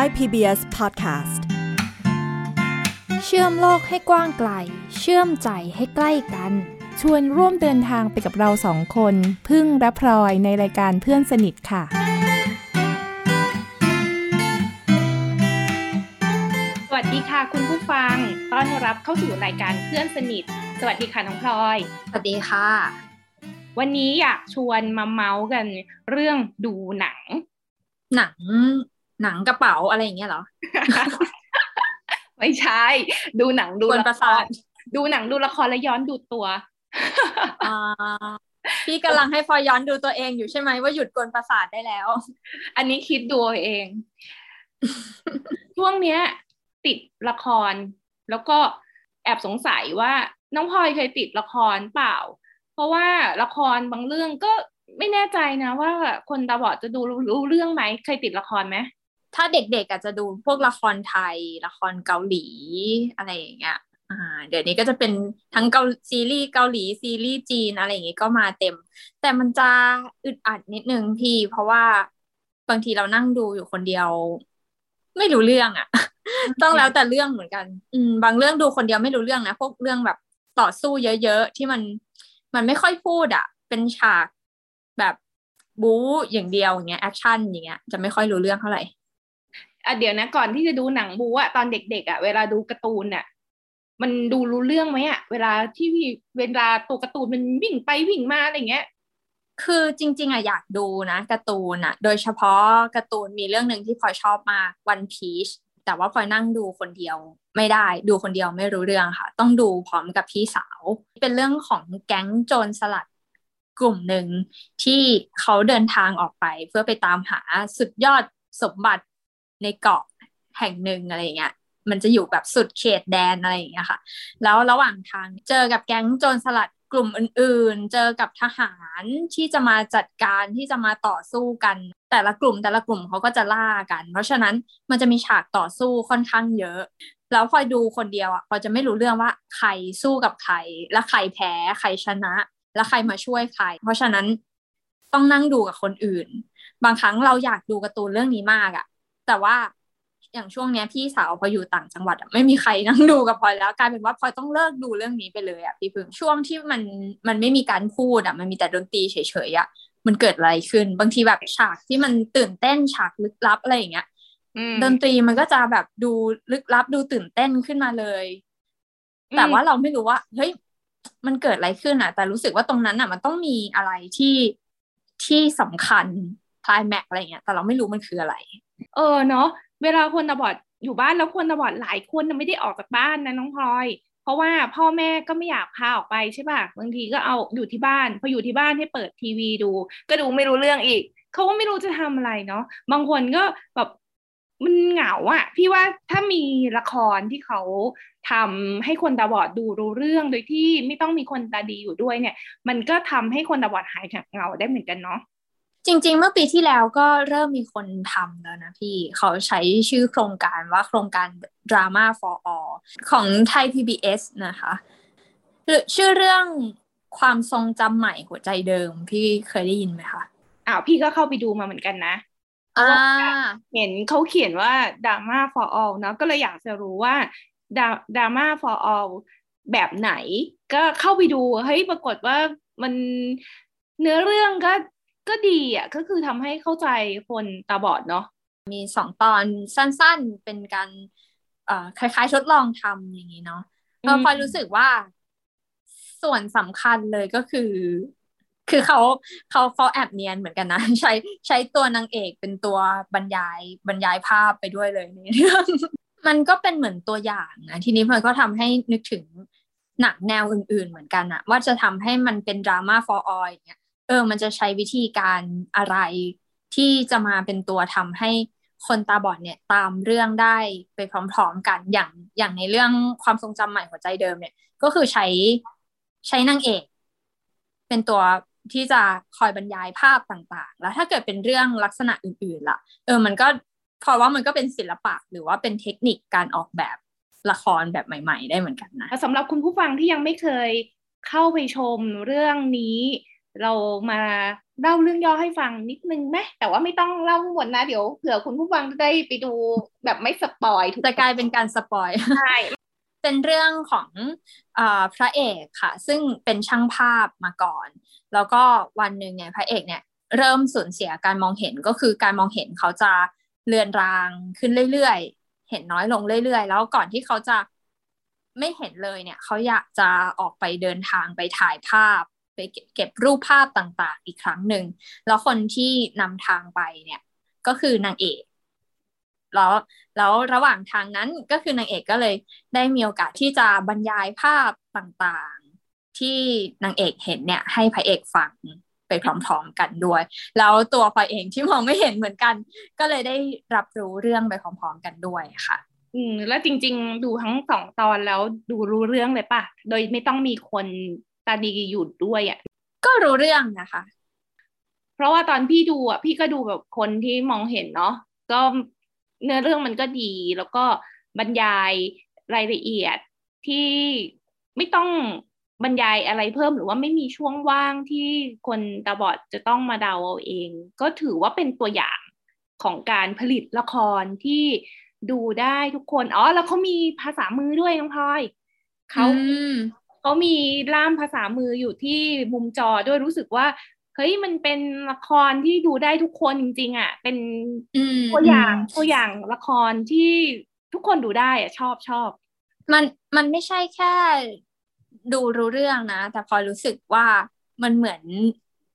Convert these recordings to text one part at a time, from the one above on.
Thai PBS Podcast เชื่อมโลกให้กว้างไกล เชื่อมใจให้ใกล้กัน ชวนร่วมเดินทางไปกับเราสองคน พึ่งและพลอยในรายการเพื่อนสนิทค่ะ สวัสดีค่ะคุณผู้ฟัง ต้อนรับเข้าสู่รายการเพื่อนสนิท สวัสดีค่ะน้องพลอย สวัสดีค่ะ วันนี้อยากชวนมาเมาส์กันเรื่องดูหนัง หนัง หนังกระเป๋าอะไรอย่างเงี้ยเหรอ ไม่ใช่ ดูหนังดูกวนละประคสารทดูหนังดูละครแล้วย้อนดูตัวอ่าพี่กำลังให้พลอยย้อนดูตัวเองอยู่ใช่ไหมว่าหยุดกวนประสาทได้แล้ว อันนี้คิดดูเอาเอง ช่วงเนี้ย ติดละคร แล้วก็แอบสงสัยว่าน้องพลอยเคยติดละครเปล่า เพราะว่าละครบางเรื่องก็ไม่แน่ใจนะว่าคนตาบอดจะดูรู้รู้เรื่องไหมเคยติดละครไหม ถ้าเด็กๆอาจจะดูพวกละครไทย ละครเกาหลีอะไรอย่างเงี้ยอ่าเดี๋ยวนี้ก็จะเป็นทั้งเกาซีรีส์เกาหลีซีรีส์จีนอะไรอย่างงี้ก็มาเต็ม แต่มันจะอึดอัดนิดนึงพี่ เพราะว่าบางทีเรานั่งดูอยู่คนเดียว ไม่รู้เรื่องอะ่ะ ต้องแล้วแต่เรื่องเหมือนกัน อืม บางเรื่องดูคนเดียวไม่รู้เรื่องนะพวกเรื่องแบบต่อสู้เยอะๆที่มันมันไม่ค่อยพูดอะ่ะ เป็นฉากแบบบู๊อย่างเดียวอย่างเงี้ยแอคชั่นอย่างเงี้ยจะไม่ค่อยรู้เรื่องเท่าไหร่ อะเดี๋ยวนะก่อนที่จะดูหนังบูอะตอนเด็ก ๆอะเวลาดูการ์ตูนอะมันดูรู้เรื่องไหมอะเวลาที่เวลาตัวการ์ตูนมันวิ่งไปวิ่งมาอะไรเงี้ย คือจริง ๆอะอยากดูนะการ์ตูนอะโดยเฉพาะการ์ตูนมีเรื่องหนึ่งที่พลอยชอบมาก One Piece แต่ว่าพลอยนั่งดูคนเดียวไม่ได้ดูคนเดียวไม่รู้เรื่องค่ะ ต้องดูพร้อมกับพี่สาว เป็นเรื่องของแก๊งโจรสลัดกลุ่มหนึ่งที่เขาเดินทางออกไปเพื่อไปตามหาสุดยอดสมบัติ ในเกาะแห่งหนึ่งอะไรเงี้ยมันจะอยู่แบบสุดเขตแดนอะไรอย่างเงี้ยค่ะ แล้วระหว่างทางเจอกับแก๊งโจรสลัดกลุ่มอื่นๆ เจอกับทหารที่จะมาจัดการที่จะมาต่อสู้กัน แต่ละกลุ่มแต่ละกลุ่มเขาก็จะล่ากัน เพราะฉะนั้นมันจะมีฉากต่อสู้ค่อนข้างเยอะ แล้วพอดูคนเดียวอะพอจะไม่รู้เรื่องว่าใครสู้กับใคร และใครแพ้ใครชนะ และใครมาช่วยใคร เพราะฉะนั้นต้องนั่งดูกับคนอื่น บางครั้งเราอยากดูการ์ตูนเรื่องนี้มากอะ แต่ว่าอย่างช่วงเนี้ยพี่สาวพออยู่ต่างจังหวัดอะไม่มีใครนั่งดูกับพลอยแล้วกลายเป็นว่าพลอยต้องเลิกดูเรื่องนี้ไปเลยอะพี่พึ่งช่วงที่มันมันไม่มีการพูดอะมันมีแต่ดนตรีเฉยๆอะมันเกิดอะไรขึ้น บางทีแบบฉากที่มันตื่นเต้นฉากลึกลับอะไรอย่างเงี้ยอืมดนตรีมันก็จะแบบดูลึกลับดูตื่นเต้นขึ้นมาเลย แต่ว่าเราไม่รู้ว่าเฮ้ยมันเกิดอะไรขึ้นอะแต่รู้สึกว่าตรงนั้นอะมันต้องมีอะไรที่ที่สำคัญคลายแม็กอะไรเงี้ยแต่เราไม่รู้มันคืออะไร เออเนาะเวลาคนตาบอดอยู่บ้านแล้วคนตาบอดหลายคนไม่ได้ออกจากบ้านนะน้องพลอย เพราะว่าพ่อแม่ก็ไม่อยากพาออกไปใช่ป่ะบางทีก็เอาอยู่ที่บ้านพออยู่ที่บ้านให้เปิดทีวีดู ก็ดูไม่รู้เรื่องอีกเขาก็ไม่รู้จะทำอะไรเนาะบางคนก็แบบมันเหงาอะพี่ว่าถ้ามีละครที่เขาทำให้คนตาบอดดูรู้เรื่องโดยที่ไม่ต้องมีคนตาดีอยู่ด้วยเนี่ย มันก็ทำให้คนตาบอดหายเหงาได้เหมือนกันเนาะ จริง ๆ เมื่อปีที่แล้วก็เริ่มมีคนทำแล้วนะพี่เขาใช้ชื่อโครงการว่าโครงการ Drama for All ของไทย PBS นะคะหรือชื่อเรื่องความทรงจำใหม่หัวใจเดิม พี่เคยได้ยินไหมคะอ้าวพี่ก็เข้าไปดูมาเหมือนกันนะอ่าเห็นเขาเขียนว่า drama for all เนอะก็เลยอยากจะรู้ว่า dra- drama for all แบบไหน ก็เข้าไปดูเฮ้ยปรากฏว่ามันเนื้อเรื่องก็ ก็ดีอะก็คือทำให้เข้าใจคนตาบอดเนาะมีสองตอนสั้นๆเป็นการเอ่อคล้ายๆทดลองทำอย่างนี้เนาะอืมเราพลอยรู้สึกว่าส่วนสำคัญเลยก็คือ คือเขาเขาเขาแอบเนียนเหมือนกันนะ ใช้ใช้ตัวนางเอกเป็นตัวบรรยายบรรยายภาพไปด้วยเลยในเรื่องมันก็เป็นเหมือนตัวอย่างนะทีนี้พลอยก็ทำให้นึกถึงหนังแนวอื่น ๆ เหมือนกันอะว่าจะทำให้มันเป็นดราม่า for all อย่างเงี้ย เออ มันจะใช้วิธีการอะไรที่จะมาเป็นตัวทำให้คนตาบอดเนี่ยตามเรื่องได้ไปพร้อม ๆ กันอย่างอย่างในเรื่องความทรงจำใหม่หัวใจเดิมเนี่ย ก็คือใช้ใช้นางเอก เป็นตัวที่จะคอยบรรยายภาพต่างๆ แล้วถ้าเกิดเป็นเรื่องลักษณะอื่นๆล่ะ เออ มันก็เพราะว่ามันก็เป็นศิลปะหรือว่าเป็นเทคนิคการออกแบบละครแบบใหม่ ๆ ได้เหมือนกันนะสำหรับคุณผู้ฟังที่ยังไม่เคยเข้าไปชมเรื่องนี้ เรามาเล่าเรื่องย่อให้ฟังนิดนึงไหมแต่ว่าไม่ต้องเล่าทั้งหมดนะเดี๋ยวเผื่อคุณผู้ฟังได้ไปดูแบบไม่สปอยถูกจะกลายเป็นการสปอยใช่เป็นเรื่องของอพระเอกค่ะ ซึ่งเป็นช่างภาพมาก่อน แล้วก็วันหนึ่งเนี่ยพระเอกเนี่ยเริ่มสูญเสียการมองเห็นก็คือการมองเห็นเขาจะเลือนรางขึ้นเรื่อยๆ เห็นน้อยลงเรื่อยๆ แล้วก่อนที่เขาจะไม่เห็นเลยเนี่ย เขาอยากจะออกไปเดินทางไปถ่ายภาพ ไปเก็บรูปภาพต่างๆ อีกครั้งหนึ่ง แล้วคนที่นำทางไปเนี่ยก็คือนางเอกแล้วแล้วระหว่างทางนั้นก็คือนางเอกก็เลยได้มีโอกาสที่จะบรรยายภาพต่างๆ ที่นางเอกเห็นเนี่ยให้พระเอกฟังไปพร้อมๆกันด้วย แล้วตัวพระเอกที่มองไม่เห็นเหมือนกัน ก็เลยได้รับรู้เรื่องไปพร้อมๆกันด้วยค่ะ อืมแล้วจริง ๆ ดูทั้งสองตอนแล้วดูรู้เรื่องเลยป่ะ โดยไม่ต้องมีคน ตาดีอยู่ด้วยอะ่ะก็รู้เรื่องนะคะ เพราะว่าตอนพี่ดูอะพี่ก็ดูแบบคนที่มองเห็นเนาะก็เนื้อเรื่องมันก็ดีแล้วก็บรรยายรายละเอียดที่ไม่ต้องบรรยายอะไรเพิ่มหรือว่าไม่มีช่วงว่างที่คนตาบอดจะต้องมาเดาเอาเอง ก็ถือว่าเป็นตัวอย่างของการผลิตละครที่ดูได้ทุกคน อ๋อ แล้วเขามีภาษามือด้วยน้องพลอยเขา เขามีล่ามภาษามืออยู่ที่มุมจอด้วยรู้สึกว่าเฮ้ยมันเป็นละครที่ดูได้ทุกคนจริง ๆอะ เป็นตัวอย่างตัวอย่างละครที่ทุกคนดูได้อะชอบชอบ มันมันไม่ใช่แค่ดูรู้เรื่องนะ แต่พอรู้สึกว่ามันเหมือน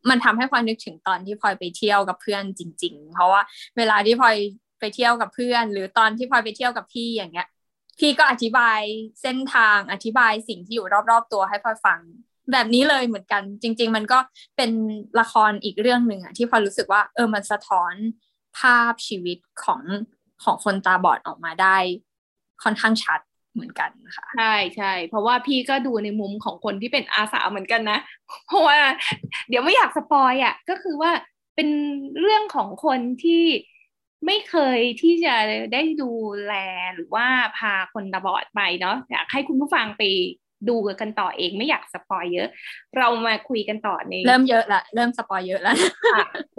มันทำให้พลอยนึกถึงตอนที่พลอยไปเที่ยวกับเพื่อนจริง ๆ เพราะว่าเวลาที่พลอยไปเที่ยวกับเพื่อน หรือตอนที่พลอยไปเที่ยวกับพี่อย่างเงี้ย พี่ก็อธิบายเส้นทางอธิบายสิ่งที่อยู่รอบๆตัวให้พลอยฟังแบบนี้เลยเหมือนกัน จริง ๆ มันก็เป็นละครอีกเรื่องหนึ่งอะที่พลอยรู้สึกว่า เออมันสะท้อนภาพชีวิตของของคนตาบอดออกมาได้ ค่อนข้างชัดเหมือนกันค่ะใช่ใช่เพราะว่าพี่ก็ดูในมุมของคนที่เป็นอาสาเหมือนกันนะ เพราะว่า เดี๋ยวไม่อยาก spoil อะก็คือว่าเป็นเรื่องของคนที่ ไม่เคยที่จะได้ดูแลหรือว่าพาคนตาบอดไปเนาะอยากให้คุณผู้ฟังไปดูกันต่อเองไม่อยาก spoil เยอะ เรามาคุยกันต่อในเริ่มเยอะละเริ่ม spoil เยอะแล้ว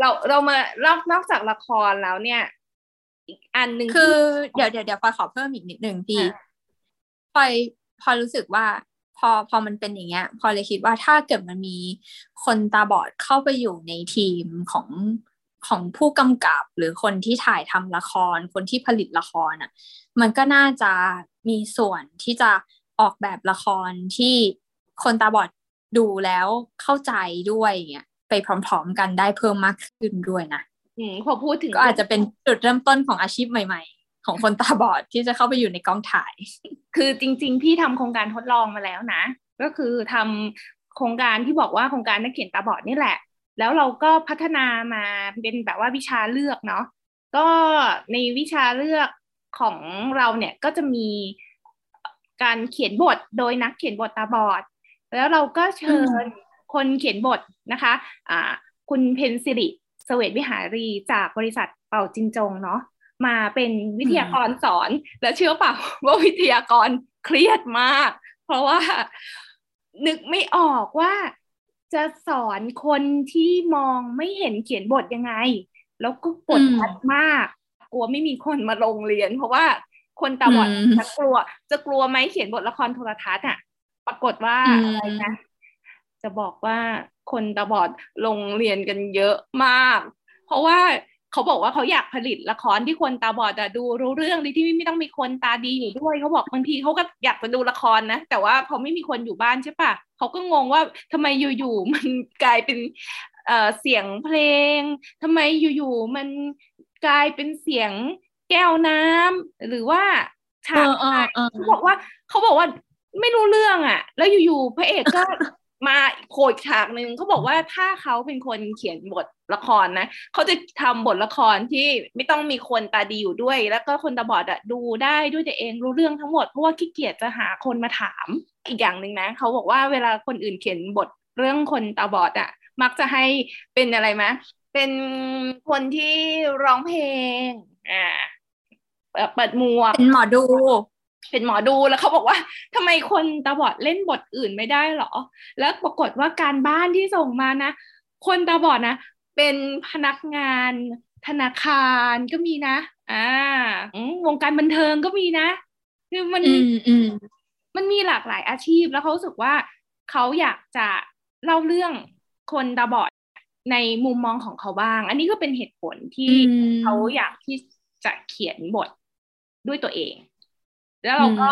เราเรามานอกนอกจากละครแล้วเนี่ย อีกอันหนึ่งคือ เดี๋ยวเดี๋ยวเดี๋ยวพอขอเพิ่มอีกนิดหนึ่งพี่พอยพอรู้สึกว่า พอพอมันเป็นอย่างเงี้ย พอเลยคิดว่าถ้าเกิดมันมีคนตาบอดเข้าไปอยู่ในทีมของ ของผู้กำกับหรือคนที่ถ่ายทำละคร คนที่ผลิตละครอะมันก็น่าจะมีส่วนที่จะออกแบบละครที่คนตาบอดดูแล้วเข้าใจด้วยเงี้ยไปพร้อม ๆ กันได้เพิ่มมากขึ้นด้วยนะอืมพอพูดถึงก็อาจจะเป็นจุดเริ่มต้นของอาชีพใหม่ของคนตาบอดที่จะเข้าไปอยู่ในกองถ่าย คือจริง ๆ พี่ทำโครงการทดลองมาแล้วนะ ก็คือทำโครงการที่บอกว่าโครงการนักเขียนตาบอดนี่แหละ แล้วเราก็พัฒนามาเป็นแบบว่าวิชาเลือกเนาะก็ในวิชาเลือกของเราเนี่ยก็จะมีการเขียนบทโดยนักเขียนบทตาบอด แล้วเราก็เชิญคนเขียนบทนะคะอ่าคุณเพนซิริสเวตวิหารีจากบริษัทเป่าจินจงเนาะมาเป็นวิทยากรสอน แล้วเชื่อเปล่าว่าวิทยากรเครียดมาก เพราะว่านึกไม่ออกว่า จะสอนคนที่มองไม่เห็นเขียนบทยังไง แล้วก็กดดันมาก กลัวไม่มีคนมาลงเรียน เพราะว่าคนตาบอดจะกลัว จะกลัวไหมเขียนบทละครโทรทัศน์อะ ปรากฏว่าอะไรนะจะบอกว่าคนตาบอดลงเรียนกันเยอะมาก เพราะว่าเขาบอกว่าเขาอยากผลิตละครที่คนตาบอดดูรู้เรื่องที่ไม่ต้องมีคนตาดีอยู่ด้วยเขาบอกบางทีเขาก็อยากจะดูละครนะแต่ว่าพอไม่มีคนอยู่บ้านใช่ปะ เขาก็งงว่าทำไมอยู่ๆมันกลายเป็นเอ่อเสียงเพลงทำไมอยู่ๆมันกลายเป็นเสียงแก้วน้ำหรือว่าฉากเขาบอกว่าเขาบอกว่าไม่รู้เรื่องอะ แล้วอยู่ๆพระเอกก็มาโผล่ฉากหนึ่งเขาบอกว่าถ้าเขาเป็นคนเขียนบทละครนะเขาจะทำบทละครที่ไม่ต้องมีคนตาดีอยู่ด้วย แล้วก็คนตาบอดอะดูได้ด้วยตัวเองรู้เรื่องทั้งหมดเพราะว่าขี้เกียจจะหาคนมาถาม อีกอย่างหนึ่งนะเขาบอกว่าเวลาคนอื่นเขียนบทเรื่องคนตาบอดอะมักจะให้เป็นอะไรไหมเป็นคนที่ร้องเพลงอ่าเปิดมัวเป็นหมอดู เป็นหมอดูแล้วเขาบอกว่าทำไมคนตาบอดเล่นบทอื่นไม่ได้หรอ แล้วปรากฏว่าการบ้านที่ส่งมานะ คนตาบอดนะ เป็นพนักงานธนาคารก็มีนะ อ่าวงการบันเทิงก็มีนะ คือมัน มันมีหลากหลายอาชีพแล้วเขาสึกว่าเขาอยากจะเล่าเรื่องคนตาบอดในมุมมองของเขาบ้าง อันนี้ก็เป็นเหตุผลที่เขาอยากที่จะเขียนบทด้วยตัวเอง แล้วเราก็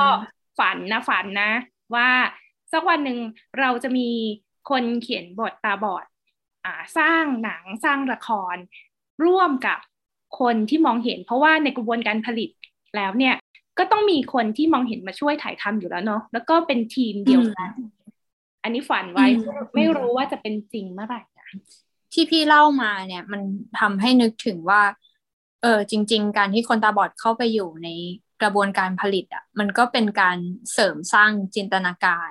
ฝันนะฝันนะ ว่าสักวันหนึ่งเราจะมีคนเขียนบทตาบอดอ่าสร้างหนังสร้างละคร ร่วมกับคนที่มองเห็น เพราะว่าในกระบวนการผลิตแล้วเนี่ย ก็ต้องมีคนที่มองเห็นมาช่วยถ่ายทำอยู่แล้วเนาะแล้วก็เป็นทีมเดียวกัน อันนี้ฝันไว้ไม่รู้ว่าจะเป็นจริงเมื่อไหร่นะที่พี่เล่ามาเนี่ย มันทำให้นึกถึงว่า เออจริง ๆ การที่คนตาบอดเข้าไปอยู่ในกระบวนการผลิตอะ่ะ มันก็เป็นการเสริมสร้างจินตนาการ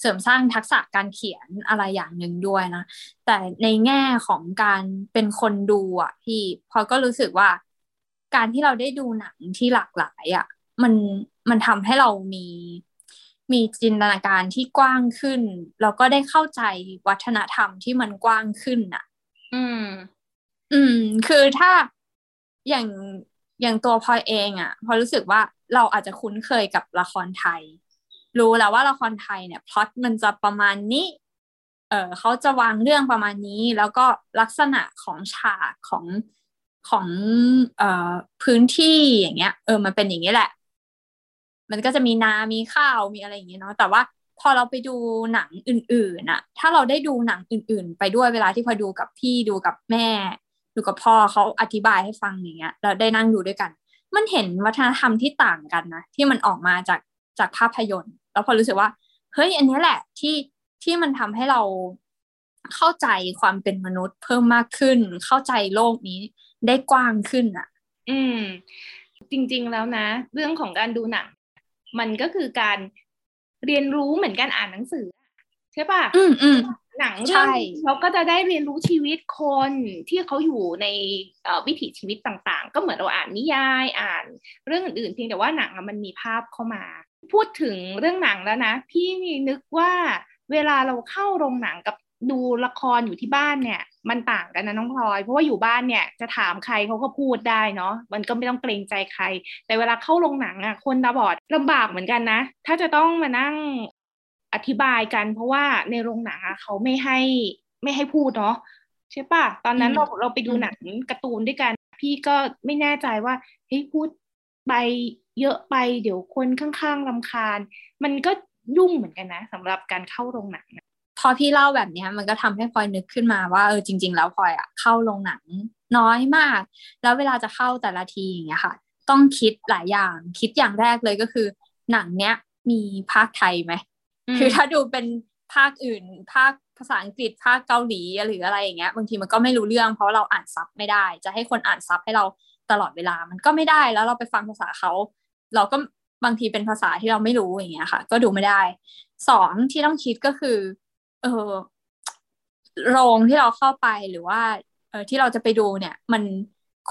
เสริมสร้างทักษะการเขียนอะไรอย่างหนึ่งด้วยนะ แต่ในแง่ของการเป็นคนดูอะพี่พอก็รู้สึกว่าการที่เราได้ดูหนังที่หลากหลายอะ มันมันทำให้เรามีมีจินตนาการที่กว้างขึ้น แล้วก็ได้เข้าใจวัฒนธรรมที่มันกว้างขึ้นอะ อืม อืม คือถ้าอย่างอย่างตัวพลอยเองอะ่ะพอรู้สึกว่าเราอาจจะคุ้นเคยกับละครไทย รู้แล้วว่าละครไทยเนี่ยพล็อตมันจะประมาณนี้ เออเขาจะวางเรื่องประมาณนี้ แล้วก็ลักษณะของฉากของของเอ่อพื้นที่อย่างเงี้ย เออมันเป็นอย่างนี้แหละ มันก็จะมีนา มีข้าว มีอะไรอย่างเงี้ยเนาะ แต่ว่าพอเราไปดูหนังอื่นๆอะถ้าเราได้ดูหนังอื่น ๆ ไปด้วยเวลาที่พอดูกับพี่ดูกับแม่อยู่กับพ่อเขาอธิบายให้ฟังอย่างเงี้ย เราได้นั่งดูด้วยกัน มันเห็นวัฒนธรรมที่ต่างกันนะที่มันออกมาจากจากภาพยนตร์ แล้วพอรู้สึกว่า เฮ้ย อันนี้แหละที่ที่มันทำให้เราเข้าใจความเป็นมนุษย์เพิ่มมากขึ้น เข้าใจโลกนี้ได้กว้างขึ้นอะ อืม จริง ๆ แล้วนะ เรื่องของการดูหนัง มันก็คือการเรียนรู้เหมือนการอ่านหนังสือ ใช่ปะอืมอืมหนังเรื่องเราก็จะได้เรียนรู้ชีวิตคนที่เขาอยู่ในวิถีชีวิตต่างๆ ก็เหมือนเราอ่านนิยายอ่านเรื่องอื่นๆเพียงแต่ว่าหนังมันมีภาพเข้ามา พูดถึงเรื่องหนังแล้วนะ พี่นึกว่าเวลาเราเข้าโรงหนังกับดูละครอยู่ที่บ้านเนี่ย มันต่างกันนะน้องพลอย เพราะว่าอยู่บ้านเนี่ยจะถามใครเขาก็พูดได้เนาะมันก็ไม่ต้องเกรงใจใคร แต่เวลาเข้าโรงหนังอะคนตาบอดลำบากเหมือนกันนะ ถ้าจะต้องมานั่งอธิบายกัน เพราะว่าในโรงหนังเขาไม่ให้ไม่ให้พูดเนาะใช่ปะตอนนั้นเราเราไปดูหนังการ์ตูนด้วยกัน พี่ก็ไม่แน่ใจว่าเฮ้ยพูดไปเยอะไปเดี๋ยวคนข้างๆลำคาญ มันก็ยุ่งเหมือนกันนะสำหรับการเข้าโรงหนัง พอพี่เล่าแบบนี้มันก็ทำให้พลอยนึกขึ้นมาว่าเออจริง ๆ แล้วพลอยอะเข้าโรงหนังน้อยมาก แล้วเวลาจะเข้าแต่ละทีอย่างเงี้ยค่ะ ต้องคิดหลายอย่างคิดอย่างแรกเลยก็คือ หนังเนี้ยมีภาคไทยไหมคือถ้าดูเป็นภาคอื่น ภาคภาษาอังกฤษภาคเกาหลีหรืออะไรอย่างเงี้ยบางทีมันก็ไม่รู้เรื่องเพราะเราอ่านซับไม่ได้ จะให้คนอ่านซับให้เราตลอดเวลามันก็ไม่ได้แล้วเราไปฟังภาษาเขา เราก็บางทีเป็นภาษาที่เราไม่รู้อย่างเงี้ยค่ะ ก็ดูไม่ได้สองที่ต้องคิดก็คือ เออโรงที่เราเข้าไปหรือว่า เออที่เราจะไปดูเนี่ย มัน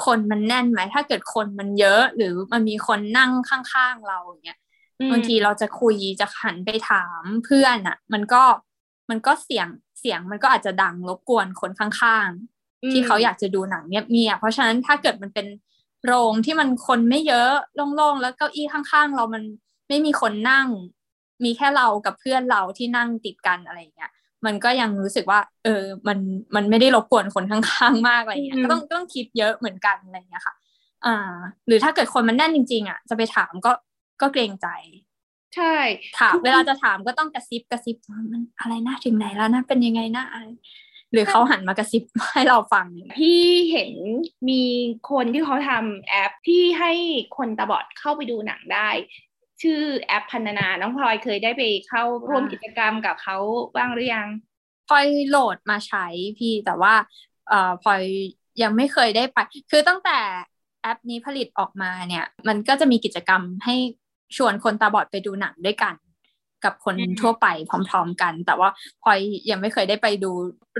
คนมันแน่นไหม ถ้าเกิดคนมันเยอะ หรือมันมีคนนั่งข้างๆเราอย่างเงี้ยบางทีเราจะคุยจะหันไปถามเพื่อนอะ่ะ มันก็มันก็เสียงเสียงมันก็อาจจะดังรบกวนคนข้างๆ ที่เขาอยากจะดูหนังเงียบๆเพราะฉะนั้นถ้าเกิดมันเป็นโรงที่มันคนไม่เยอะโล่งๆ แล้วเก้าอี้ข้างๆ เรามันไม่มีคนนั่ง มีแค่เรากับเพื่อนเราที่นั่งติดกันอะไรเงี้ย มันก็ยังรู้สึกว่า เออ มันมันไม่ได้รบกวนคนข้างๆ มากอะไรเงี้ยก็ต้องต้องคิดเยอะเหมือนกันอะไรเงี้ยค่ะ อ่า หรือถ้าเกิดคนมันแน่นจริง ๆ อะ จะไปถามก็ก็เกรงใจ ใช่ถามเวลาจะถามก็ต้องกระซิบกระซิบมันอะไรนะถึงไหนแล้วนะเป็นยังไงนะอะไรหรือเขาหันมากระซิบให้เราฟังพี่เห็นมีคนที่เขาทำแอปที่ให้คนตาบอดเข้าไปดูหนังได้ ชื่อแอปพันนา น้องพลอยเคยได้ไปเข้าร่วมกิจกรรมกับเขาบ้างหรือยังพลอยโหลดมาใช้พี่แต่ว่าเอ่อพลอยยังไม่เคยได้ไป คือตั้งแต่แอปนี้ผลิตออกมาเนี่ย มันก็จะมีกิจกรรมให้ชวนคนตาบอดไปดูหนังด้วยกัน กับคนทั่วไปพร้อม ๆ กัน แต่ว่าพลอยยังไม่เคยได้ไปดู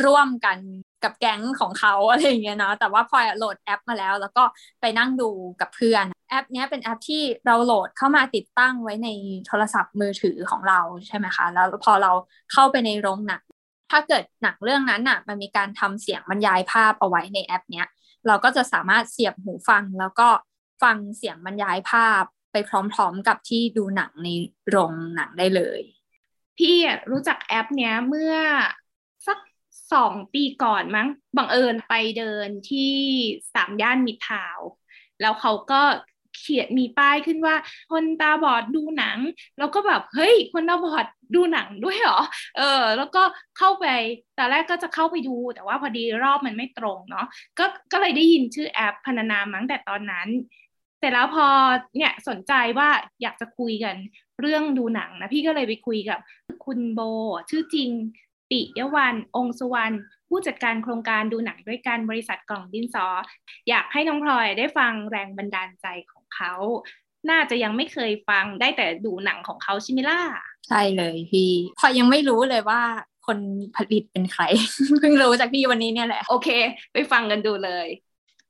ร่วมกัน กับแก๊งของเขาอะไรอย่างเงี้ยเนาะแต่ว่าพลอยโหลดแอปมาแล้ว แล้วก็ไปนั่งดูกับเพื่อน แอปนี้เป็นแอปที่เราโหลดเข้ามาติดตั้งไว้ในโทรศัพท์มือถือของเราใช่ไหมคะ แล้วพอเราเข้าไปในโรงหนังถ้าเกิดหนังเรื่องนั้นอะ มันมีการทำเสียงบรรยายภาพเอาไว้ในแอป เนี้ยเราก็จะสามารถเสียบหูฟังแล้วก็ฟังเสียงบรรยายภาพไปพร้อมๆกับที่ดูหนังในโรงหนังได้เลย พี่รู้จักแอปเนี้ยเมื่อ สองปีก่อนมั้งบังเอิญไปเดินที่สามย่านมิตรทาว แล้วเขาก็เขียนมีป้ายขึ้นว่า คนตาบอดดูหนัง แล้วก็แบบเฮ้ย คนตาบอดดูหนังด้วยเหรอเออ แล้วก็เข้าไปตอนแรกก็จะเข้าไปดู แต่ว่าพอดีรอบมันไม่ตรงเนาะก็ก็เลยได้ยินชื่อแอปพนานามั้งแต่ตอนนั้น แต่แล้วพอเนี่ยสนใจว่าอยากจะคุยกันเรื่องดูหนังนะ พี่ก็เลยไปคุยกับคุณโบ ชื่อจริง ปิยวันองสุวรรณผู้จัดการโครงการดูหนังด้วยกันบริษัทกล่องดินสอ อยากให้น้องพลอยได้ฟังแรงบันดาลใจของเขา น่าจะยังไม่เคยฟังได้แต่ดูหนังของเขาใช่ไหมล่ะใช่เลยพี่พอยังไม่รู้เลยว่าคนผลิตเป็นใคร เพิ่งรู้จากพี่วันนี้เนี่ยแหละ โอเค ไปฟังกันดูเลย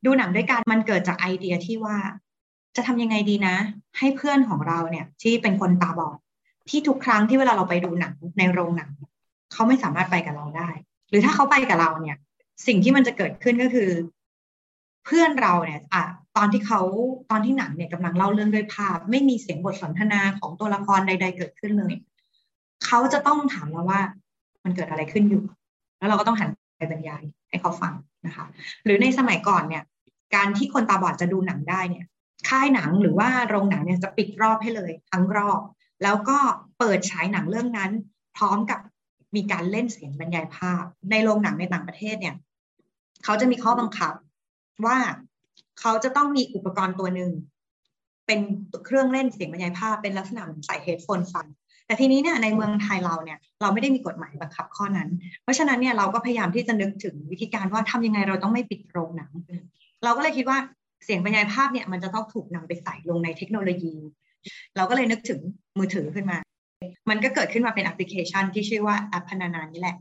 ดูหนังด้วยกันมันเกิดจากไอเดียที่ว่า จะทำยังไงดีนะ ให้เพื่อนของเราเนี่ยที่เป็นคนตาบอดที่ทุกครั้งที่เวลาเราไปดูหนังในโรงหนัง เขาไม่สามารถไปกับเราได้ หรือถ้าเขาไปกับเราเนี่ย สิ่งที่มันจะเกิดขึ้นก็คือ เพื่อนเราเนี่ยอะตอนที่เขาตอนที่หนังเนี่ยกำลังเล่าเรื่องด้วยภาพ ไม่มีเสียงบทสนทนาของตัวละครใด ๆ เกิดขึ้นเลยเขาจะต้องถามเราว่า มันเกิดอะไรขึ้นอยู่ แล้วเราก็ต้องหันไปบรรยายให้เขาฟังนะคะ หรือในสมัยก่อนเนี่ย การที่คนตาบอดจะดูหนังได้เนี่ย ค่ายหนังหรือว่าโรงหนังเนี่ยจะปิดรอบให้เลย ทั้งรอบ แล้วก็เปิดฉายหนังเรื่องนั้น พร้อมกับ มีการเล่นเสียงบรรยายภาพ ในโรงหนังในต่างประเทศเนี่ยเขาจะมีข้อบังคับว่าเขาจะต้องมีอุปกรณ์ตัวหนึ่งเป็นเครื่องเล่นเสียงบรรยายภาพเป็นลักษณะเหมือนใส่เฮดโฟนฟังแต่ทีนี้เนี่ยในเมืองไทยเราเนี่ยเราไม่ได้มีกฎหมายบังคับข้อนั้น เพราะฉะนั้นเนี่ยเราก็พยายามที่จะนึกถึงวิธีการว่าทำยังไงเราต้องไม่ปิดโรงหนัง เราก็เลยคิดว่าเสียงบรรยายภาพเนี่ยมันจะต้องถูกนำไปใส่ลงในเทคโนโลยี เราก็เลยนึกถึงมือถือขึ้นมา มันก็เกิดขึ้นมาเป็นแอปพลิเคชันที่ชื่อว่าแอปพรรณนานี่แหละ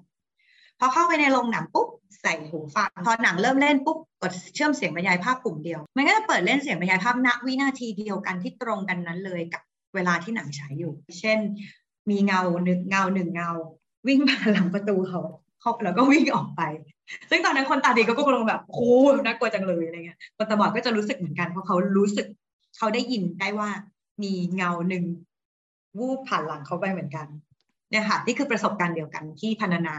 พอเข้าไปในโรงหนังปุ๊บใส่หูฟังพอหนังเริ่มเล่นปุ๊บกดเชื่อมเสียงบรรยายภาพปุ่มเดียว มันก็จะเปิดเล่นเสียงบรรยายภาพณวินาทีเดียวกันที่ตรงกันนั้นเลยกับเวลาที่หนังฉายอยู่ เช่น มีเงาหนึ่งเงาหนึ่งเงา วิ่งผ่าหลังประตูเขาเขาแล้วก็วิ่งออกไป ซึ่งตอนนั้นคนตาดีก็กลัวแบบโอ้น่ากลัวจังเลยอะไรเงี้ยคนตาบอดก็จะรู้สึกเหมือนกันเพราะเขารู้สึกเขาได้ยินได้ว่ามีเงาหนึ่ง วูบผ่านหลังเขาไปเหมือนกันเนี่ยค่ะนี่คือประสบการณ์เดียวกันที่พนานา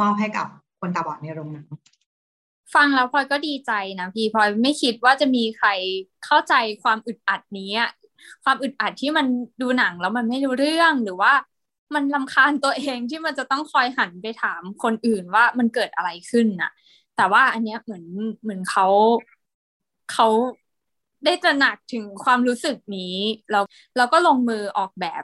มอบให้กับคนตาบอดในโรงหนังฟังแล้วพลอยก็ดีใจนะพี่พลอยไม่คิดว่าจะมีใครเข้าใจความอึดอัดนี้ความอึดอัดที่มันดูหนังแล้วมันไม่รู้เรื่องหรือว่ามันลำคาญตัวเองที่มันจะต้องคอยหันไปถามคนอื่นว่ามันเกิดอะไรขึ้นน่ะ แต่ว่าอันเนี้ยเหมือนเหมือนเขาเขา ได้ตระหนักถึงความรู้สึกนี้แล้วเราก็ลงมือออกแบบ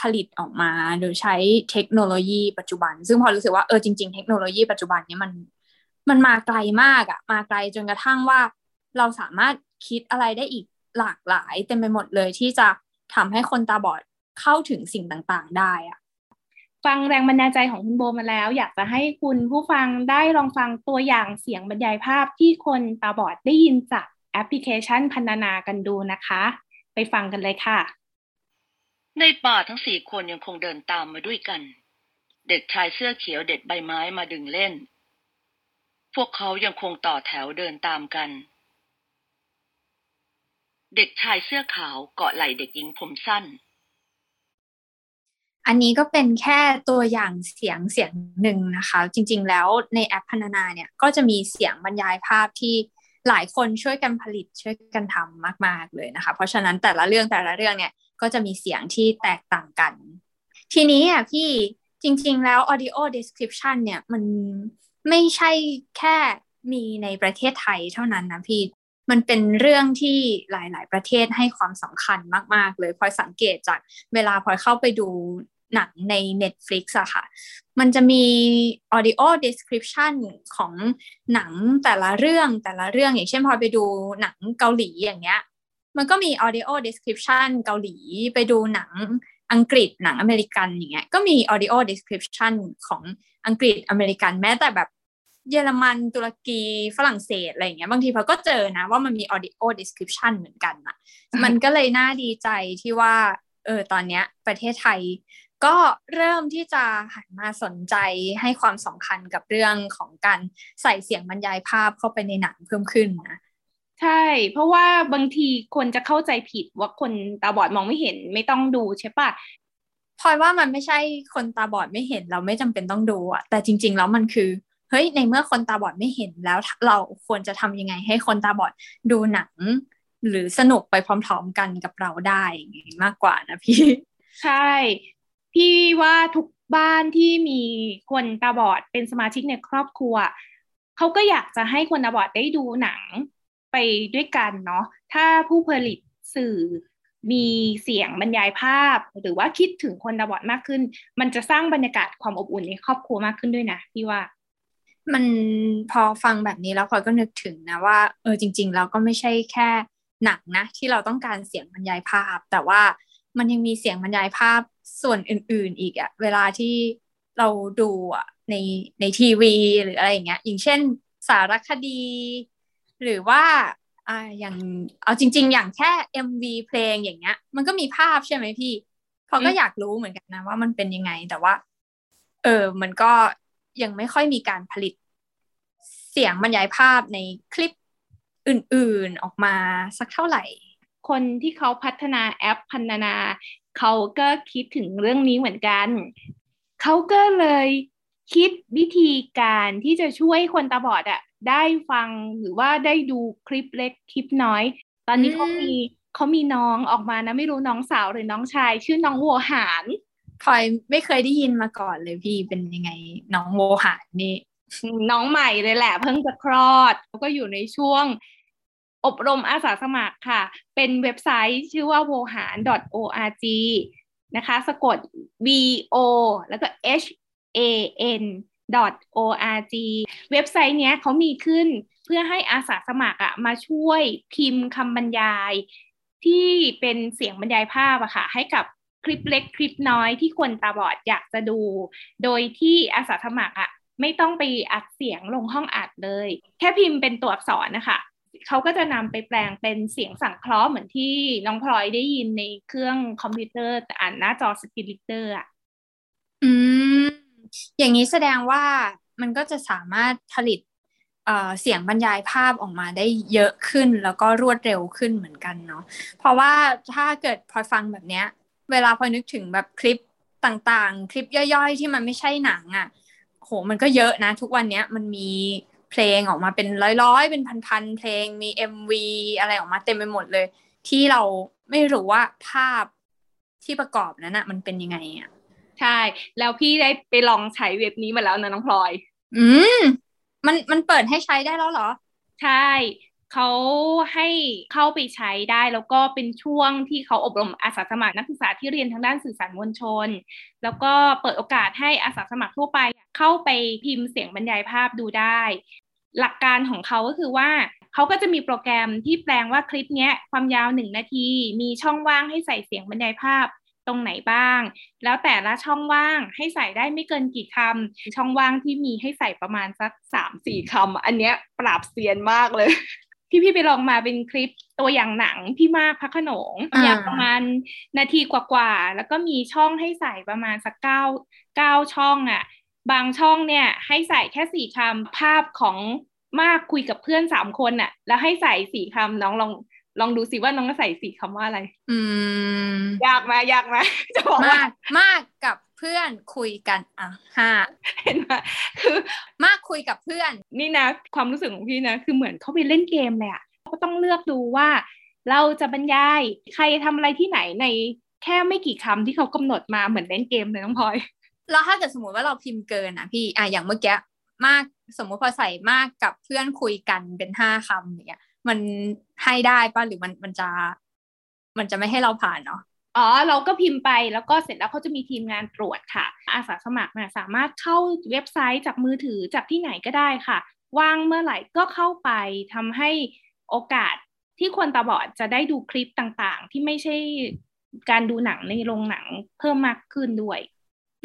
ผลิตออกมาโดยใช้เทคโนโลยีปัจจุบัน ซึ่งพอรู้สึกว่าเออจริง ๆ เทคโนโลยีปัจจุบันนี้มันมันมาไกลมากอะมาไกลจนกระทั่งว่า เราสามารถคิดอะไรได้อีกหลากหลายเต็มไปหมดเลยที่จะทำให้คนตาบอดเข้าถึงสิ่งต่างๆ ได้อะฟังแรงบันดาลใจของคุณโบมาแล้ว อยากจะให้คุณผู้ฟังได้ลองฟังตัวอย่างเสียงบรรยายภาพที่คนตาบอดได้ยินจาก แอปพลิเคชันพันนากันดูนะคะ ไปฟังกันเลยค่ะ ในป่าทั้งสี่คนยังคงเดินตามมาด้วยกัน เด็กชายเสื้อเขียวเด็ดใบไม้มาดึงเล่น พวกเขายังคงต่อแถวเดินตามกัน เด็กชายเสื้อขาวเกาะไหล่เด็กหญิงผมสั้น อันนี้ก็เป็นแค่ตัวอย่างเสียงเสียงหนึ่งนะคะ จริง ๆ แล้วในแอปพนานาเนี่ยก็จะมีเสียงบรรยายภาพที่ หลายคนช่วยกันผลิตช่วยกันทำมาก ๆเลยนะคะ เพราะฉะนั้นแต่ละเรื่องแต่ละเรื่องเนี่ยก็จะมีเสียงที่แตกต่างกัน ทีนี้อะพี่จริง ๆ แล้ว audio description เนี่ยมันไม่ใช่แค่มีในประเทศไทยเท่านั้นนะพี่ มันเป็นเรื่องที่หลาย ๆ ประเทศให้ความสำคัญมาก ๆ เลยพลอยสังเกตจากเวลาพลอยเข้าไปดู หนังใน Netflix อะค่ะ มันจะมี audio description ของหนังแต่ละเรื่องแต่ละเรื่องอย่างเช่นพอไปดูหนังเกาหลีอย่างเงี้ย มันก็มี audio description เกาหลีไปดูหนังอังกฤษหนังอเมริกันอย่างเงี้ยก็มี audio description ของอังกฤษอเมริกันแม้แต่แบบเยอรมันตุรกีฝรั่งเศสอะไรอย่างเงี้ยบางทีพอก็เจอนะว่ามันมี audio description เหมือนกันอะมันก็เลยน่าดีใจที่ว่าเออตอนเนี้ยประเทศไทย ก็เริ่มที่จะหันมาสนใจให้ความสำคัญกับเรื่องของการใส่เสียงบรรยายภาพเข้าไปในหนังเพิ่มขึ้นนะใช่ เพราะว่าบางทีคนจะเข้าใจผิดว่าคนตาบอดมองไม่เห็นไม่ต้องดูใช่ปะพลอยว่ามันไม่ใช่คนตาบอดไม่เห็นเราไม่จำเป็นต้องดูอะแต่จริง ๆ แล้วมันคือเฮ้ยในเมื่อคนตาบอดไม่เห็นแล้วเราควรจะทำยังไงให้คนตาบอดดูหนัง หรือสนุกไปพร้อม ๆ กันกับเราได้มากกว่านะพี่ ใช่ พี่ว่าทุกบ้านที่มีคนตาบอดเป็นสมาชิกในครอบครัวเขาก็อยากจะให้คนตาบอดได้ดูหนังไปด้วยกันเนาะถ้าผู้ผลิตสื่อมีเสียงบรรยายภาพ หรือว่าคิดถึงคนตาบอดมากขึ้น มันจะสร้างบรรยากาศความอบอุ่นในครอบครัวมากขึ้นด้วยนะพี่ว่า มันพอฟังแบบนี้แล้วพลอยก็นึกถึงนะว่าเออจริง ๆ แล้วก็ไม่ใช่แค่หนังนะ ที่เราต้องการเสียงบรรยายภาพ แต่ว่ามันยังมีเสียงบรรยายภาพ ส่วนอื่นๆอีกอะเวลาที่เราดูอะในในทีวีหรืออะไรอย่างเงี้ยอย่างเช่นสารคดี หรือว่าอ่าอย่างเอาจริง ๆ อย่างแค่ MV เพลงอย่างเงี้ย มันก็มีภาพใช่ไหมพี่พอก็อยากรู้เหมือนกันนะว่ามันเป็นยังไงแต่ว่า เออมันก็ยังไม่ค่อยมีการผลิตเสียงบรรยายภาพในคลิปอื่น ๆออกมาสักเท่าไหร่ คนที่เขาพัฒนาแอปพันนา เขาก็คิดถึงเรื่องนี้เหมือนกัน เขาก็เลยคิดวิธีการที่จะช่วยคนตาบอดอะได้ฟังหรือว่าได้ดูคลิปเล็กคลิปน้อย ตอนนี้เขามีเขามีน้องออกมานะไม่รู้น้องสาวหรือน้องชาย ชื่อน้องโวหารพลอยไม่เคยได้ยินมาก่อนเลยพี่เป็นยังไงน้องโวหารนี่น้องใหม่เลยแหละ เพิ่งจะคลอดแล้วก็อยู่ในช่วง อบรมอาสาสมัครค่ะ เป็นเว็บไซต์ชื่อว่า w o h a n org นะคะ สะกด v o แล้วก็ h a n org เว็บไซต์เนี้ยเขามีขึ้นเพื่อให้อาสาสมัครอะมาช่วยพิมพ์คำบรรยาย ที่เป็นเสียงบรรยายภาพอะค่ะ ให้กับคลิปเล็กคลิปน้อยที่คนตาบอดอยากจะดู โดยที่อาสาสมัครอะไม่ต้องไปอัดเสียงลงห้องอัดเลย แค่พิมพ์เป็นตัวอักษรนะคะ เขาก็จะนำไปแปลงเป็นเสียงสังเคราะห์เหมือนที่น้องพลอยได้ยินในเครื่องคอมพิวเตอร์แต่อ่านหน้าจอสกริเตอร์อะอืมอย่างนี้แสดงว่ามันก็จะสามารถผลิตเสียงบรรยายภาพออกมาได้เยอะขึ้นแล้วก็รวดเร็วขึ้นเหมือนกันเนาะเพราะว่าถ้าเกิดพอฟังแบบเนี้ย เวลาพอนึกถึงแบบคลิปต่างๆ คลิปย่อยๆ ที่มันไม่ใช่หนังอะ่ะโหมันก็เยอะนะ ทุกวันเนี้ยมันมี เพลงออกมาเป็นร้อยๆ เป็นพันๆเพลงมีเอ็มวีอะไรออกมาเต็มไปหมดเลย ที่เราไม่รู้ว่าภาพที่ประกอบนั้นอะมันเป็นยังไงอะใช่ แล้วพี่ได้ไปลองใช้เว็บนี้มาแล้วนะน้องพลอย อืมมันมันเปิดให้ใช้ได้แล้วเหรอ ใช่เขาให้เข้าไปใช้ได้แล้วก็เป็นช่วงที่เขาอบรมอาสาสมัครนักศึกษาที่เรียนทางด้านสื่อสารมวลชน แล้วก็เปิดโอกาสให้อาสาสมัครทั่วไป เข้าไปพิมพ์เสียงบรรยายภาพดูได้ หลักการของเขาก็คือว่าเขาก็จะมีโปรแกรมที่แปลงว่าคลิปนี้ความยาวหนึ่งนาที มีช่องว่างให้ใส่เสียงบรรยายภาพตรงไหนบ้าง แล้วแต่ละช่องว่างให้ใส่ได้ไม่เกินกี่คำช่องว่างที่มีให้ใส่ประมาณสักสามสี่คำอันเนี้ยปราบเซียนมากเลยที่พี่ไปลองมาเป็นคลิปตัวอย่างหนังพี่มากพระขนงยาวประมาณนาทีกว่าๆ แล้วก็มีช่องให้ใส่ประมาณสักเก้าเก้าช่องอะ่ะ บางช่องเนี่ยให้ใส่แค่สี่คำภาพของมากคุยกับเพื่อนสามคนอะ่ะ แล้วให้ใส่สี่คำน้องลองลองดูสิว่าน้องจะใส่สีคำว่าอะไร อืม ยากไหมยากไหมจะบอกมากมากกับเพื่อนคุยกันอะห้าเห็นไหมคือมากคุยกับเพื่อน นี่นะ ความรู้สึกของพี่นะ คือเหมือนเขาไปเล่นเกมเลยอะก็ต้องเลือกดูว่า เราจะบรรยายใครทำอะไรที่ไหนในแค่ไม่กี่คำที่เขากำหนดมาเหมือนเล่นเกมเลยน้องพลอย แล้วถ้าเกิดสมมติว่าเราพิมพ์เกินอะพี่อะอย่างเมื่อกี้มากสมมุติพอใส่มากกับเพื่อนคุยกันเป็นห้าคำอย่างเงี้ย มันให้ได้ป่ะหรือมันมันจะ มันจะไม่ให้เราผ่านเนาะอ๋อเราก็พิมพ์ไปแล้วก็เสร็จแล้วเขาจะมีทีมงานตรวจค่ะ อาสาสมัครนะสามารถเข้าเว็บไซต์จากมือถือจากที่ไหนก็ได้ค่ะว่างเมื่อไหร่ก็เข้าไปทำให้โอกาสที่คนตาบอดจะได้ดูคลิปต่างๆ ที่ไม่ใช่การดูหนังในโรงหนังเพิ่มมากขึ้นด้วย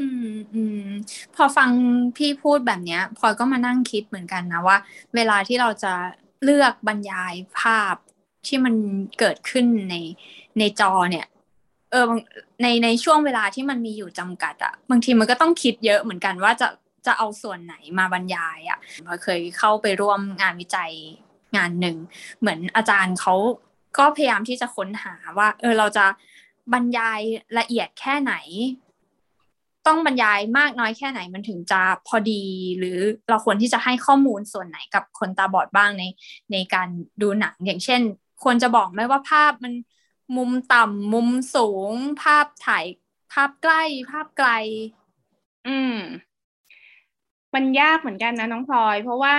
อืมอืมพอฟังพี่พูดแบบเนี้ยพลอยก็มานั่งคิดเหมือนกันนะว่า เวลาที่เราจะเลือกบรรยายภาพที่มันเกิดขึ้นในในจอเนี่ย เออในในช่วงเวลาที่มันมีอยู่จำกัดอะบางทีมันก็ต้องคิดเยอะเหมือนกันว่าจะจะเอาส่วนไหนมาบรรยายอะพอเคยเข้าไปร่วมงานวิจัยงานหนึ่ง เหมือนอาจารย์เขาก็พยายามที่จะค้นหาว่า เออเราจะบรรยายละเอียดแค่ไหน ต้องบรรยายมากน้อยแค่ไหนมันถึงจะพอดี หรือเราควรที่จะให้ข้อมูลส่วนไหนกับคนตาบอดบ้างในในการดูหนัง อย่างเช่น ควรจะบอกไหมว่าภาพมันมุมต่ำมุมสูง ภาพถ่ายภาพใกล้ภาพไกล อืม มันยากเหมือนกันนะน้องพลอย เพราะว่า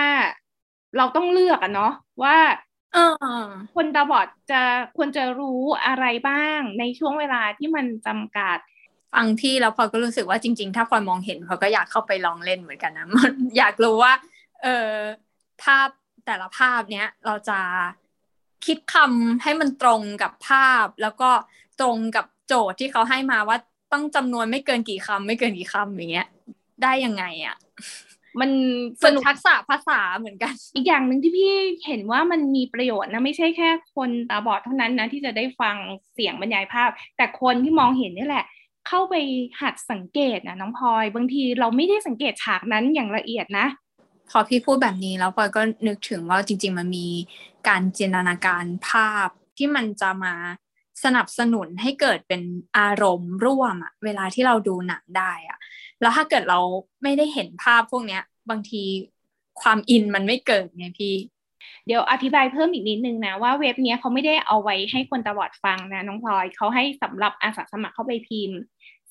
เราต้องเลือกอะเนาะว่าเออคนตาบอดจะควรจะรู้อะไรบ้างในช่วงเวลาที่มันจำกัด ฟังพี่แล้วพลอยก็รู้สึกว่าจริง ๆ ถ้าพลอยมองเห็นพลอยก็อยากเข้าไปลองเล่นเหมือนกันนะมันอยากรู้ว่าเออภาพแต่ละภาพเนี้ยเราจะคิดคำให้มันตรงกับภาพ แล้วก็ตรงกับโจทย์ที่เขาให้มาว่าต้องจำนวนไม่เกินกี่คำไม่เกินกี่คำอย่างเงี้ย ได้ยังไงอะ่ะมันสฝึกนุกทักษะภาษาเหมือนกัน อีกอย่างหนึ่งที่พี่เห็นว่ามันมีประโยชน์นะไม่ใช่แค่คนตาบอดเท่านั้นนะที่จะได้ฟังเสียงบรรยายภาพ แต่คนที่มองเห็นนี่แหละ เข้าไปหัดสังเกตนะน้องพลอย บางทีเราไม่ได้สังเกตฉากนั้นอย่างละเอียดนะ พอพี่พูดแบบนี้แล้วพลอยก็นึกถึงว่าจริง ๆ มันมีการจินตนาการภาพที่มันจะมาสนับสนุนให้เกิดเป็นอารมณ์ร่วมอะเวลาที่เราดูหนังได้อะแล้วถ้าเกิดเราไม่ได้เห็นภาพพวกเนี้ย บางทีความอินมันไม่เกิดไงพี่ เดี๋ยวอธิบายเพิ่มอีกนิดนึงนะว่าเว็บเนี้ยเขาไม่ได้เอาไว้ให้คนตาบอดฟังนะน้องพลอยเขาให้สำหรับอาสาสมัครเข้าไปพิมพ์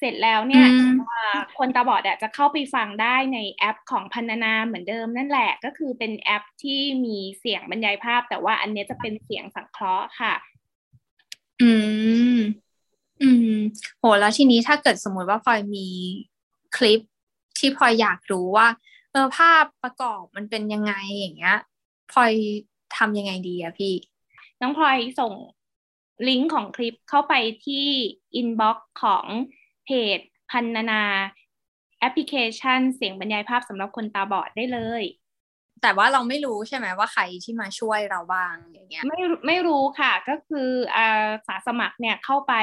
เสร็จแล้วเนี่ยอืมอ่าคนตาบอดอะจะเข้าไปฟังได้ในแอปของพันนานาเหมือนเดิมนั่นแหละ ก็คือเป็นแอปที่มีเสียงบรรยายภาพ แต่ว่าอันเนี้ยจะเป็นเสียงสังเคราะห์ค่ะ อืม อืม โห แล้วทีนี้ถ้าเกิดสมมุติว่าพลอยมีคลิปที่พลอยอยากรู้ว่า เออภาพประกอบมันเป็นยังไงอย่างเงี้ยพลอยทำยังไงดีอะพี่ น้องพลอยส่งลิงก์ของคลิปเข้าไปที่ inbox ของเพ จ พรรณนาแอปพลิเคชันเสียงบรรยายภาพสำหรับคนตาบอดได้เลย แต่ว่าเราไม่รู้ใช่ไหมว่าใครที่มาช่วยเราบ้างอย่างเงี้ยไม่รู้ไม่รู้ค่ะ ก็คืออาสาสมัครเนี่ยเข้าไป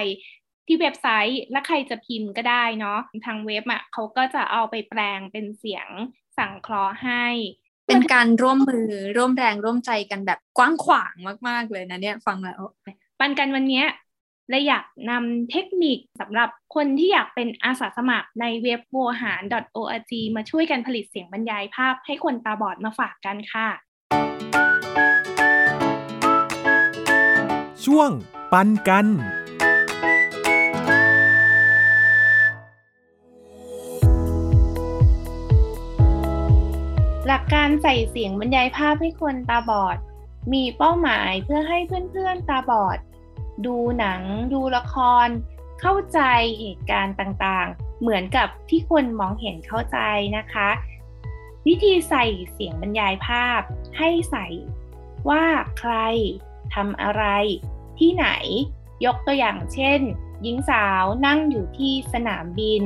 ที่เว็บไซต์และใครจะพิมพ์ก็ได้เนาะทางเว็บอะเขาก็จะเอาไปแปลงเป็นเสียงสั่งเคราะห์ให้ เป็นการร่วมมือร่วมแรงร่วมใจกันแบบกว้างขวางมาก ๆ เลยนะเนี่ย ฟังแล้วปันกันวันเนี้ ยเลยอยากนำเทคนิคสำหรับคนที่อยากเป็นอาสาสมัครในเว็บบัวหาร .org มาช่วยกันผลิตเสียงบรรยายภาพให้คนตาบอดมาฝากกันค่ะ ช่วงปันกันหลักการใส่เสียงบรรยายภาพให้คนตาบอด มีเป้าหมายเพื่อให้เพื่อนๆตาบอด ดูหนังดูละคร เข้าใจเหตุการณ์ต่างๆ เหมือนกับที่คนมองเห็นเข้าใจนะคะ วิธีใส่เสียงบรรยายภาพ ให้ใส่ว่าใครทำอะไร ที่ไหน ยกตัวอย่างเช่น หญิงสาวนั่งอยู่ที่สนามบิน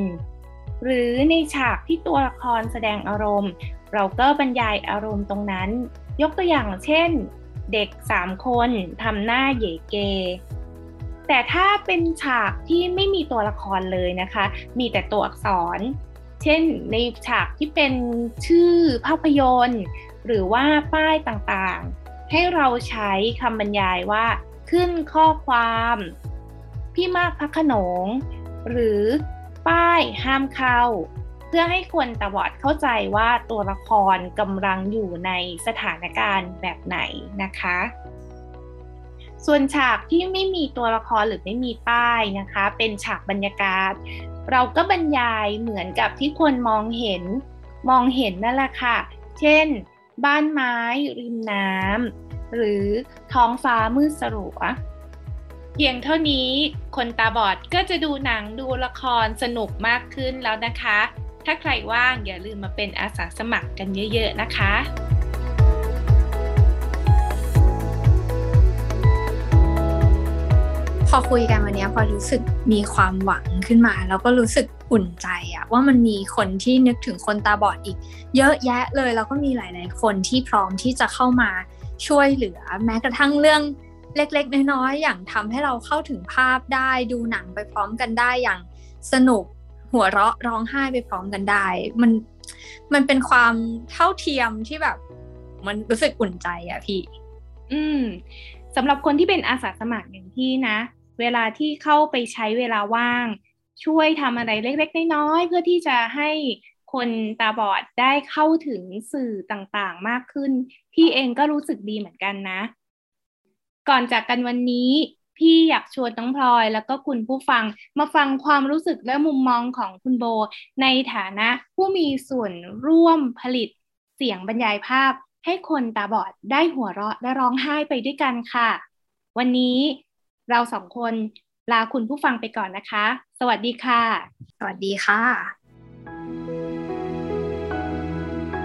หรือในฉากที่ตัวละครแสดงอารมณ์ เราก็บรรยายอารมณ์ตรงนั้น ยกตัวอย่างเช่น เด็กสามคนทำหน้าเยเก แต่ถ้าเป็นฉากที่ไม่มีตัวละครเลยนะคะ มีแต่ตัวอักษร เช่นในฉากที่เป็นชื่อภาพยนตร์ หรือว่าป้ายต่างๆ ให้เราใช้คำบรรยายว่าขึ้นข้อความ พี่มากพระโขนง หรือป้ายห้ามเข้า เพื่อให้คนตาบอดเข้าใจว่าตัวละครกำลังอยู่ในสถานการณ์แบบไหนนะคะ ส่วนฉากที่ไม่มีตัวละครหรือไม่มีป้ายนะคะ เป็นฉากบรรยากาศ เราก็บรรยายเหมือนกับที่คนมองเห็นมองเห็นนั่นแหละค่ะ เช่น บ้านไม้ริมน้ำหรือท้องฟ้ามืดสลัวเพียงเท่านี้คนตาบอดก็จะดูหนังดูละครสนุกมากขึ้นแล้วนะคะ ถ้าใครว่างอย่าลืมมาเป็นอาสาสมัครกันเยอะ ๆ นะคะ อคุยกันวันนี้พอรู้สึกมีความหวังขึ้นมา แล้วก็รู้สึกอุ่นใจอะว่ามันมีคนที่นึกถึงคนตาบอดอีก เยอะแยะเลยแล้วก็มีหลาย ๆ คนที่พร้อมที่จะเข้ามาช่วยเหลือ แม้กระทั่งเรื่องเล็ก ๆ น้อย ๆ อย่างทำให้เราเข้าถึงภาพได้ดูหนังไปพร้อมกันได้อย่างสนุกหัวเราะร้องไห้ไปพร้อมกันได้ มันมันเป็นความเท่าเทียมที่แบบ มันรู้สึกอุ่นใจอะพี่ อืมสำหรับคนที่เป็นอาสาสมัครอย่างที่นะ เวลาที่เข้าไปใช้เวลาว่าง ช่วยทำอะไรเล็กๆ น้อยๆ เพื่อที่จะให้คนตาบอดได้เข้าถึงสื่อต่างๆ มากขึ้น พี่เองก็รู้สึกดีเหมือนกันนะ ก่อนจากกันวันนี้ พี่อยากชวนน้องพลอยแล้วก็คุณผู้ฟังมาฟังความรู้สึกและมุมมองของคุณโบ ในฐานะผู้มีส่วนร่วมผลิตเสียงบรรยายภาพให้คนตาบอดได้หัวเราะและร้องไห้ไปด้วยกันค่ะ วันนี้ เราสองคนลาคุณผู้ฟังไปก่อนนะคะ สวัสดีค่ะ สวัสดีค่ะ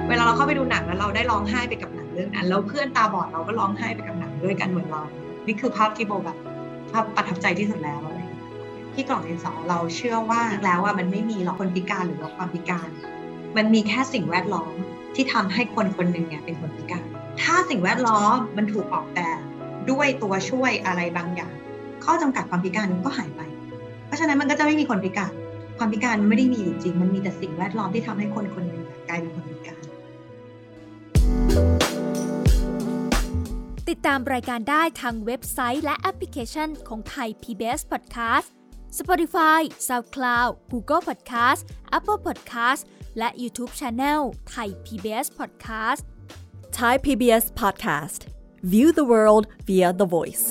เวลาเราเข้าไปดูหนังแล้วเราได้ร้องไห้ไปกับหนังเรื่องนั้น แล้วเพื่อนตาบอดเราก็ร้องไห้ไปกับหนังด้วยกันเหมือนเรา นี่คือภาพที่โบแบบภาพประทับใจที่สุดแล้วอะไรอย่างเงี้ยที่กล่องดินสอเราเชื่อว่าแล้วว่ามันไม่มีหรอกคนพิการหรือว่าความพิการ มันมีแค่สิ่งแวดล้อมที่ทำให้คนคนหนึ่งเนี่ยเป็นคนพิการ ถ้าสิ่งแวดล้อมมันถูกออกแบบด้วยตัวช่วยอะไรบางอย่าง ข้อจำกัดความพิการก็หายไป เพราะฉะนั้นมันก็จะไม่มีคนพิการ ความพิการมันไม่ได้มีอยู่จริง มันมีแต่สิ่งแวดล้อมที่ทำให้คนคนหนึ่งกลายเป็นคนพิการ ติดตามรายการได้ทางเว็บไซต์และแอปพลิเคชันของไทย PBS Podcast Spotify SoundCloud Google Podcast Apple Podcast และ YouTube Channel ไทย PBS Podcast Thai PBS Podcast View the world via the voice